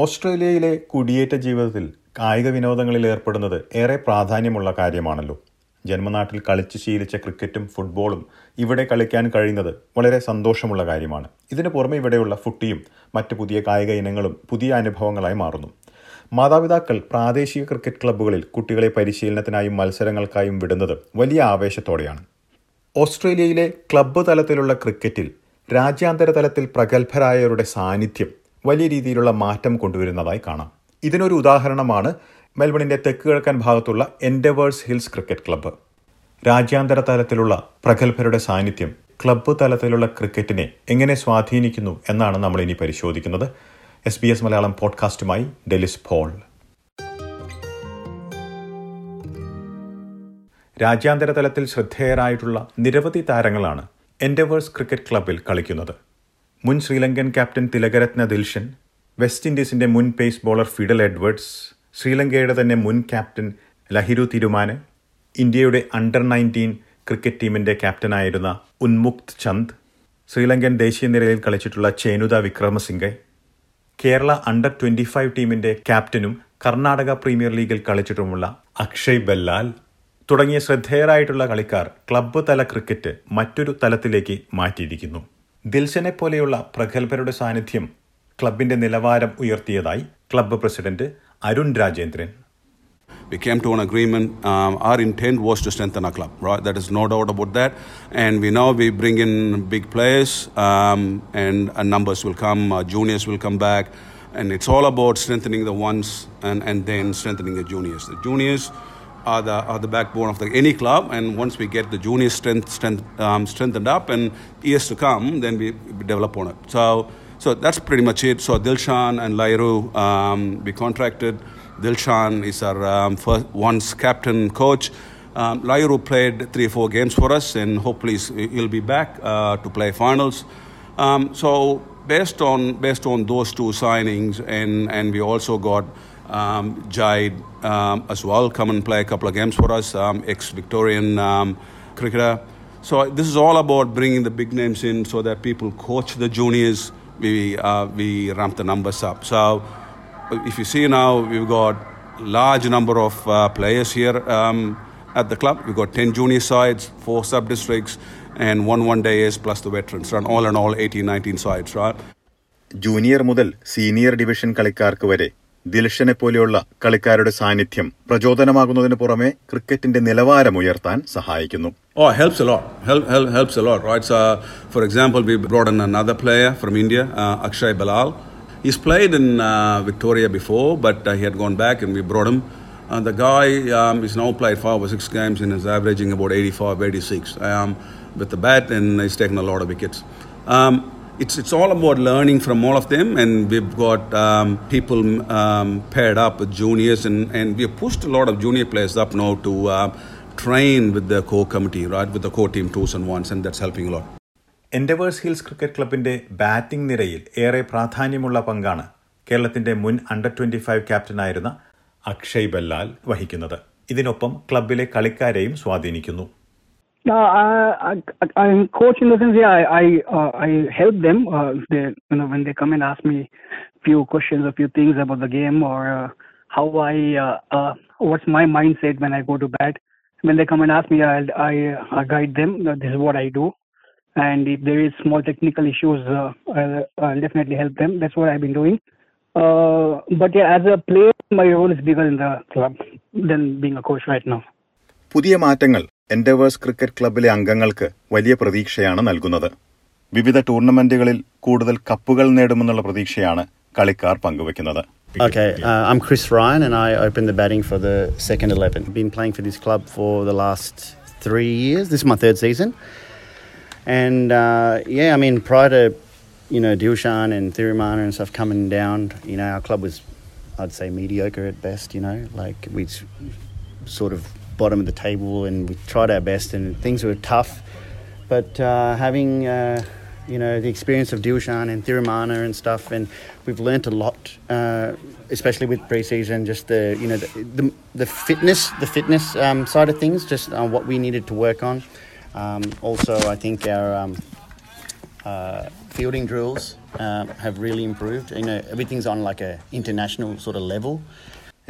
ഓസ്ട്രേലിയയിലെ കുടിയേറ്റ ജീവിതത്തിൽ കായിക വിനോദങ്ങളിൽ ഏർപ്പെടുന്നത് ഏറെ പ്രാധാന്യമുള്ള കാര്യമാണല്ലോ. ജന്മനാട്ടിൽ കളിച്ച് ശീലിച്ച ക്രിക്കറ്റും ഫുട്ബോളും ഇവിടെ കളിക്കാൻ കഴിയുന്നത് വളരെ സന്തോഷമുള്ള കാര്യമാണ്. ഇതിനു പുറമെ ഇവിടെയുള്ള ഫുട്ടിയും മറ്റ് പുതിയ കായിക ഇനങ്ങളും പുതിയ അനുഭവങ്ങളായി മാറുന്നു. മാതാപിതാക്കൾ പ്രാദേശിക ക്രിക്കറ്റ് ക്ലബ്ബുകളിൽ കുട്ടികളെ പരിശീലനത്തിനായും മത്സരങ്ങൾക്കായും വിടുന്നത് വലിയ ആവേശത്തോടെയാണ്. ഓസ്ട്രേലിയയിലെ ക്ലബ്ബ് തലത്തിലുള്ള ക്രിക്കറ്റിൽ രാജ്യാന്തര തലത്തിൽ പ്രഗത്ഭരായവരുടെ സാന്നിധ്യം വലിയ രീതിയിലുള്ള മാറ്റം കൊണ്ടുവരുന്നതായി കാണാം. ഇതിനൊരു ഉദാഹരണമാണ് മെൽബണിന്റെ തെക്ക് കിഴക്കൻ ഭാഗത്തുള്ള എൻഡവേഴ്സ് ഹിൽസ് ക്രിക്കറ്റ് ക്ലബ്ബ് രാജ്യാന്തര തലത്തിലുള്ള പ്രഗത്ഭരുടെ സാന്നിധ്യം ക്ലബ്ബ് തലത്തിലുള്ള ക്രിക്കറ്റിനെ എങ്ങനെ സ്വാധീനിക്കുന്നു എന്നാണ് നമ്മൾ ഇനി പരിശോധിക്കുന്നത്. എസ് ബി എസ് മലയാളം പോഡ്കാസ്റ്റുമായി ഡെലിസ് പോൾ. രാജ്യാന്തര തലത്തിൽ ശ്രദ്ധേയരായിട്ടുള്ള നിരവധി താരങ്ങളാണ് എൻഡവേഴ്സ് ക്രിക്കറ്റ് ക്ലബ്ബിൽ കളിക്കുന്നത്. മുൻ ശ്രീലങ്കൻ ക്യാപ്റ്റൻ തിലകരത്ന ദിൽഷൻ വെസ്റ്റ് ഇൻഡീസിന്റെ മുൻ പേസ് ബോളർ ഫിഡൽ എഡ്വേർഡ്സ് ശ്രീലങ്കയുടെ തന്നെ മുൻ ക്യാപ്റ്റൻ ലഹിരു തിരുമാന് ഇന്ത്യയുടെ അണ്ടർ നയന്റീൻ ക്രിക്കറ്റ് ടീമിന്റെ ക്യാപ്റ്റനായിരുന്ന ഉന്മുക്ത് ചന്ദ് ശ്രീലങ്കൻ ദേശീയ നിരയിൽ കളിച്ചിട്ടുള്ള Chenutha Wickramasinghe Kerala under twenty five ടീമിന്റെ ക്യാപ്റ്റനും കർണാടക പ്രീമിയർ ലീഗിൽ കളിച്ചിട്ടുമുള്ള അക്ഷയ് ബല്ലാൽ തുടങ്ങിയ ശ്രദ്ധേയരായിട്ടുള്ള കളിക്കാർ ക്ലബ്ബ് തല ക്രിക്കറ്റ് മറ്റൊരു തലത്തിലേക്ക് മാറ്റിയിരിക്കുന്നു. ദിൽഷനെ പോലെയുള്ള പ്രഗത്ഭരുടെ സാന്നിധ്യം ക്ലബിന്റെ നിലവാരം ഉയർത്തിയതായി club president Arun Rajendran We came to an agreement. Um, our intent was to strengthen our club, right? That is no doubt about that. And we know we bring in big players, um, and uh, numbers will come, uh, juniors will come back, and it's all about strengthening the ones and, and then strengthening the juniors. The juniors are the are the backbone of the, any club, and once we get the juniors strength, strength um, strengthened up, and years to come, then we, we develop on it. So so that's pretty much it. So Dilshan and Lahiru, um, we contracted. Dilshan is our um, first, once captain coach. Um, Lahiru played three or four games for us, and hopefully he'll be back uh, to play finals. Um, so based on based on those two signings, and and we also got um, Jade um, as well come and play a couple of games for us, um, ex-Victorian um, cricketer. So this is all about bringing the big names in so that people coach the juniors. We uh, we ramp the numbers up. So if you see now, we've got large number of uh, players here um, at the club. We've got 10 junior sides, four sub-districts, and one one-dayers plus the veterans. Run all in all 18, 19 sides, right? Junior മുതൽ senior division കളിക്കാർക്ക് വരെ ദിൽഷനെ പോലെയുള്ള കളിക്കാരുടെ സാന്നിധ്യം പ്രചോദനമാകുന്നതിന് പുറമെ ക്രിക്കറ്റിന്റെ നിലവാരം ഉയർത്താൻ സഹായിക്കുന്നു Oh, helps a lot. Help, help, helps a lot, right? So, for example, we brought in another player from India, uh, Akshay Balal. He's played in uh, Victoria before, but uh, he had gone back and we brought him. Uh, the guy um, he's now played five or six games and is averaging about 85, 86 um, with the bat, and he's taken a lot of wickets. Um, it's, it's all about learning from all of them, and we've got um, people um, paired up with juniors, and, and we've pushed a lot of junior players up now to uh, train with the core committee, right, with the core team twos and ones, and that's helping a lot. Endeavours Hills cricket ക്ലബിന്റെ batting നിരയിൽ ഏറെ പ്രാധാന്യമുള്ള പങ്കാണ് കേരളത്തിന്റെ മുൻ under twenty five ക്യാപ്റ്റനായിരുന്ന അക്ഷയ് ബല്ലാൽ വഹിക്കുന്നത് ഇതിനൊപ്പം ക്ലബിലെ കളിക്കാരെയും സ്വാധീനിക്കുന്നു No, I, I, I, I'm coach in the sense, yeah, I, I, uh, I help them. Uh, if they, you know, when they come and ask me few questions, a few things about the game, or uh, how I, uh, uh, what's my mindset when I go to bat. When they come and ask me, I'll, I, I guide them. that This is what I do, and if there is small technical issues, uh, I'll, I'll definitely help them. That's what I've been doing. Uh, but yeah, as a player, my role is bigger in the club than being a coach right now. പുതിയ മാറ്റങ്ങൾ endeavours cricket ക്ലബിലെ അംഗങ്ങൾക്ക് വലിയ പ്രതീക്ഷയാണ് നൽകുന്നത് വിവിധ ടൂർണമെന്റുകളിൽ കൂടുതൽ കപ്പുകൾ നേടുമെന്നുള്ള പ്രതീക്ഷയാണ് കളിക്കാർ പങ്കുവെക്കുന്നത് Okay, uh, I'm Chris Ryan and I opened the batting for the second 11. I've Been playing for this club for the last three years. This is my third season. And uh, yeah, I mean, prior to, you know, Dilshan and Thirumana and stuff coming down, you know, our club was, I'd say, mediocre at best, you know, like we sort of bottom of the table, and we tried our best, and things were tough. But uh, having uh, you know the experience of Dilshan and Thirimanne and stuff, and we've learnt a lot, uh, especially with preseason. Just the you know the the, the fitness, the fitness um, side of things, just on what we needed to work on. Um, also, I think our um, uh, fielding drills uh, have really improved. You know everything's on like a international sort of level.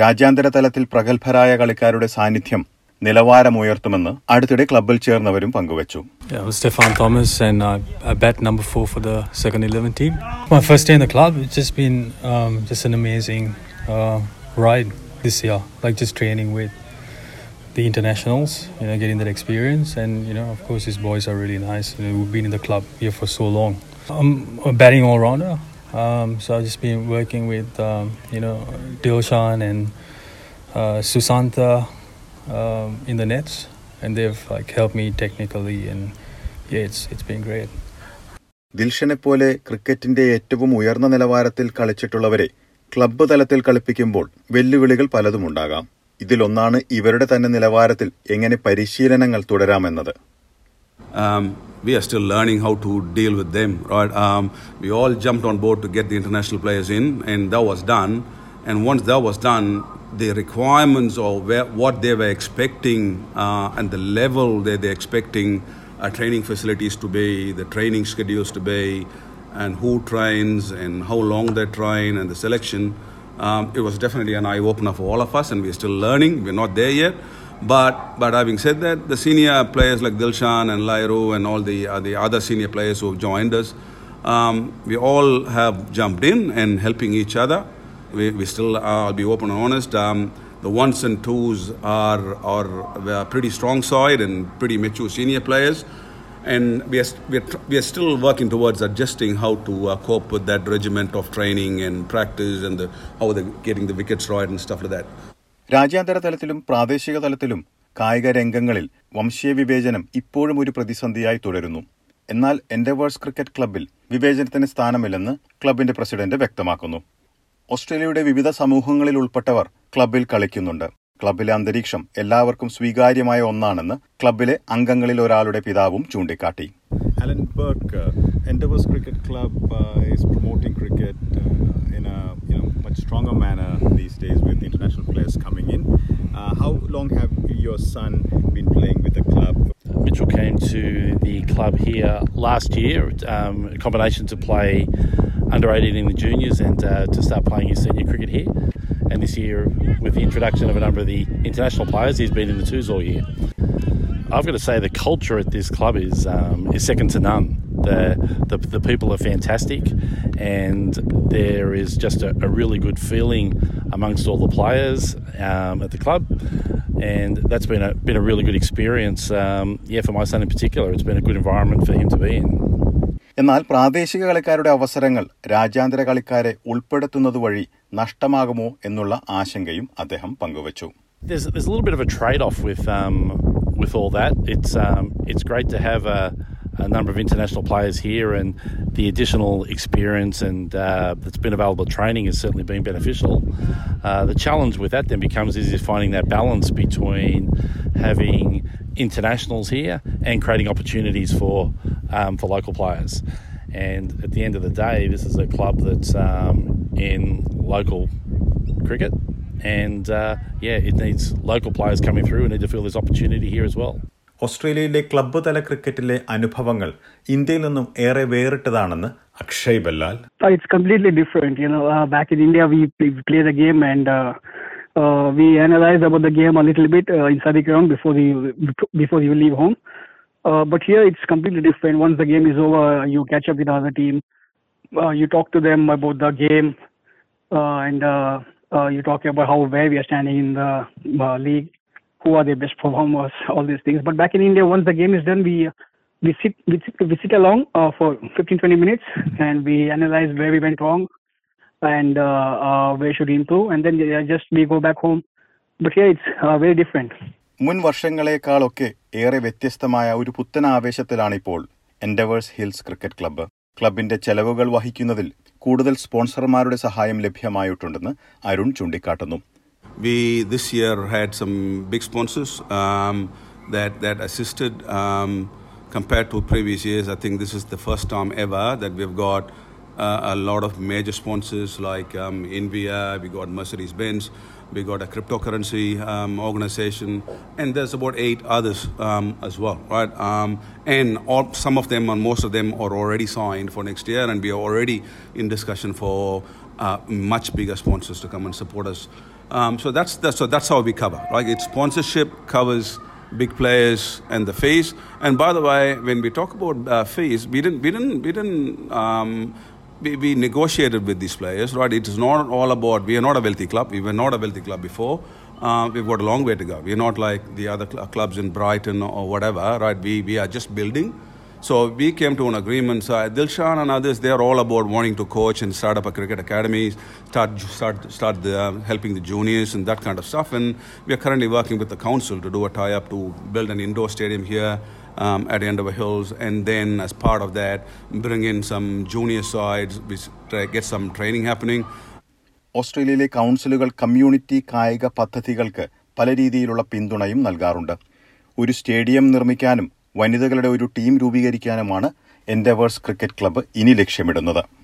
രാജ്യാന്തര തലത്തിൽ പ്രഗത്ഭരായ കളിക്കാരുടെ സാന്നിധ്യം നിലവാരമുയർത്തുമെന്ന് അടുത്തിടെ ക്ലബിൽ ചേർന്നവരും പങ്കുവച്ചു Yeah, I'm Stefan Thomas, and I, I bat number four for the second 11 team. My first day in the club, it's just been um, just an amazing uh, ride this year. Like just training with the internationals, you know, getting that experience, and you know, of course, these boys are really nice. You know, we've been in the club here for so long. I'm a batting all rounder, um, so I've just been working with um, you know Dilshan and uh, Susanta um, in the nets, and they've like helped me technically, and yeah, it's it's been great. ദിൽഷനെ പോലെ ക്രിക്കറ്റിന്റെ ഏറ്റവും ഉയർന്ന നിലവാരത്തിൽ കളിച്ചിട്ടുള്ളവരെ club തലത്തിൽ കളിപ്പിക്കുമ്പോൾ വെല്ലുവിളികൾ പലതുമുണ്ടാകാം ഇതിലൊന്നാണ് ഇവരുടെ തന്നെ നിലവാരത്തിൽ എങ്ങനെ പരിശീലനങ്ങൾ തുടരാമെന്നത് we we are still learning how to deal with them, right? Um, we all jumped on board to get the international players in, and that was done. And once that was done, the requirements of where, what they were expecting uh, and the level that they're expecting uh, training facilities to be, the training schedules to be, and who trains and how long they train and the selection. Um, it was definitely an eye opener for all of us, and we're still learning. We're not there yet. But, but having said that, the senior players like Dilshan and Lahiru and all the, uh, the other senior players who have joined us, um, we all have jumped in and helping each other. We, we still, uh, I'll be open and honest, um, the ones and twos are, are, are pretty strong side and pretty mature senior players. And we are, we, are, we are still working towards adjusting how to uh, cope with that regiment of training and practice and the, how they're getting the wickets right and stuff like that. രാജ്യാന്തര തലത്തിലും പ്രാദേശിക തലത്തിലും കായിക രംഗങ്ങളിൽ വംശീയ വിവേചനം ഇപ്പോഴും ഒരു പ്രതിസന്ധിയായി തുടരുന്നു എന്നാൽ എൻഡവേഴ്സ് ക്രിക്കറ്റ് ക്ലബിൽ വിവേചനത്തിന് സ്ഥാനമില്ലെന്ന് ക്ലബിന്റെ പ്രസിഡന്റ് വ്യക്തമാക്കുന്നു ഓസ്ട്രേലിയയുടെ വിവിധ സമൂഹങ്ങളിൽ ഉൾപ്പെട്ടവർ ക്ലബിൽ കളിക്കുന്നുണ്ട്. ക്ലബിലെ അന്തരീക്ഷം എല്ലാവർക്കും സ്വീകാര്യമായ ഒന്നാണെന്ന് ക്ലബിലെ അംഗങ്ങളിൽ ഒരാളുടെ പിതാവും ചൂണ്ടിക്കാട്ടി. Alan Burke Endeavours cricket club is promoting cricket in a much stronger manner these days with international players coming in how long have your son been playing with the club Mitchell came to the club here last year, um, a combination to under 18 in the juniors and uh, to start playing his senior cricket here. And this year, with the introduction of a number of the international players, he's been in the twos all year. I've got to say the culture at this club is um, is second to none. The, the the people are fantastic, and there is just a, a really good feeling amongst all the players um, at the club, and that's been a been a really good experience. Um, yeah, for my son in particular, it's been a good environment for him to be in. എന്നാൽ പ്രാദേശിക കളിക്കാരുടെ അവസരങ്ങൾ രാജ്യാന്തര കളിക്കാരെ ഉൾപ്പെടുത്തുന്നത് വഴി നഷ്ടമാകുമോ എന്നുള്ള ആശങ്കയും അദ്ദേഹം പങ്കുവച്ചു There's there's a little bit of a trade off with um, with all that. It's um, it's great to have a, a number of international players here, and the additional experience and uh, that's been available training has certainly been beneficial. Uh, the challenge with that then becomes is finding that balance between having internationals here and creating opportunities for um, for local players. And at the end of the day, this is a club that's um, in local cricket, and uh, yeah, it needs local players coming through and need to feel this opportunity here as well. ഓസ്ട്രേലിയയിലെ club തല ക്രിക്കറ്റിലെ അനുഭവങ്ങൾ ഇന്ത്യയിൽ നിന്നും ഏറെ വേറിട്ടതാണെന്ന് Akshay Ballal Uh, it's completely different. You know, uh, back in India, we play, we play the game and uh, uh, we analyze about the game a little bit uh, inside the ground before you before you leave home. Uh, but here, it's completely different. Once the game is over, you catch up with the other team. Uh, you talk to them about the game, uh, and uh, uh, you talk about how where we are standing in the uh, league, who are the best performers, all these things. But back in India, once the game is done, we we sit we sit, we sit along uh, for 15 20 minutes and we analyze where we went wrong and uh, uh, where should we improve and then just we go back home but here it's uh, very different മുൻ വർഷങ്ങളെക്കാളൊക്കെ ഏറെ വ്യത്യസ്തമായ ഒരു പുത്തൻ ആവേശത്തിലാണിപ്പോൾ Endeavours Hills cricket club ക്ലബിന്റെ ചെലവുകൾ വഹിക്കുന്നതിൽ കൂടുതൽ സ്പോൺസർമാരുടെ സഹായം ലഭ്യമായിട്ടുണ്ടെന്ന് അരുൺ ചൂണ്ടിക്കാട്ടുന്നു we this year had some big sponsors um, that that assisted um, compared to previous years. I think this is the first time ever that we've got uh, a lot of major sponsors like um, we got Mercedes Benz, we got a cryptocurrency um, organization, and there's about eight others um, as well, right? Um, and all, some of them and most of them are already signed for next year, and we are already in discussion for uh, much bigger sponsors to come and support us. Um, so that's, that's so that's how we cover, right? It's sponsorship covers big players and the fees. And by the way, when we talk about uh, fees, we didn't we didn't we didn't. Um, we, we negotiated with these players, right? It is not all about, we are not a wealthy club. We were not a wealthy club before. Uh, we've got a long way to go. We're not like the other cl- clubs in Brighton or whatever, right? We, we are just building. So we came to an agreement. So Dilshan and others, they are all about wanting to coach and start up a cricket academy, start start start the, um, helping the juniors and that kind of stuff. And we are currently working with the council to do a tie-up to build an indoor stadium here um, at end of Hills, and then as part of that, bring in some junior sides, which get some training happening. ഓസ്ട്രേലിയയിലെ കൗൺസിലുകൾ community കായിക പദ്ധതികൾക്ക് പല രീതിയിലുള്ള പിന്തുണയും നൽകാറുണ്ട്. ഒരു stadium നിർമ്മിക്കാനും വനിതകളുടെ ഒരു ടീം രൂപീകരിക്കാനുമാണ് എൻഡവേഴ്സ് ക്രിക്കറ്റ് ക്ലബ്ബ് ഇനി ലക്ഷ്യമിടുന്നത്.